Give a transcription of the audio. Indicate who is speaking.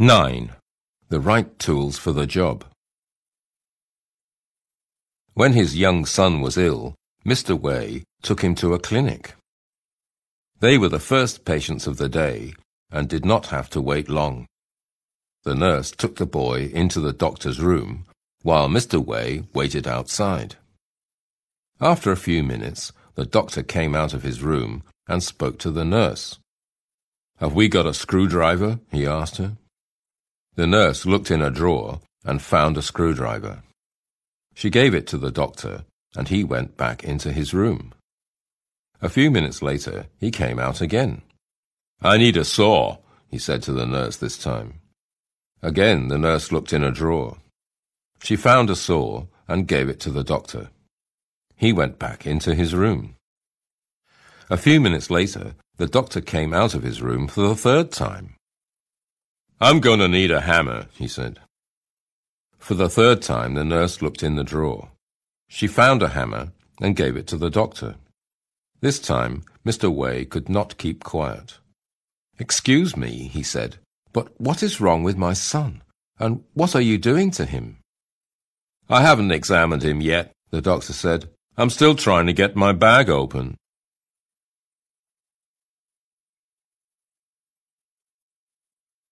Speaker 1: 9. The right tools for the job. When his young son was ill, Mr. Way took him to a clinic. They were the first patients of the day and did not have to wait long. The nurse took the boy into the doctor's room while Mr. Way waited outside. After a few minutes, the doctor came out of his room and spoke to the nurse. Have we got a screwdriver? he asked her. The nurse looked in a drawer and found a screwdriver. She gave it to the doctor, and he went back into his room. A few minutes later, he came out again. I need a saw, he said to the nurse this time. Again, the nurse looked in a drawer. She found a saw and gave it to the doctor. He went back into his room. A few minutes later, the doctor came out of his room for the third time. I'm going to need a hammer, he said. For the third time, the nurse looked in the drawer. She found a hammer and gave it to the doctor. This time, Mr. Way could not keep quiet. Excuse me, he said, but what is wrong with my son? And what are you doing to him? I haven't examined him yet, the doctor said. I'm still trying to get my bag open.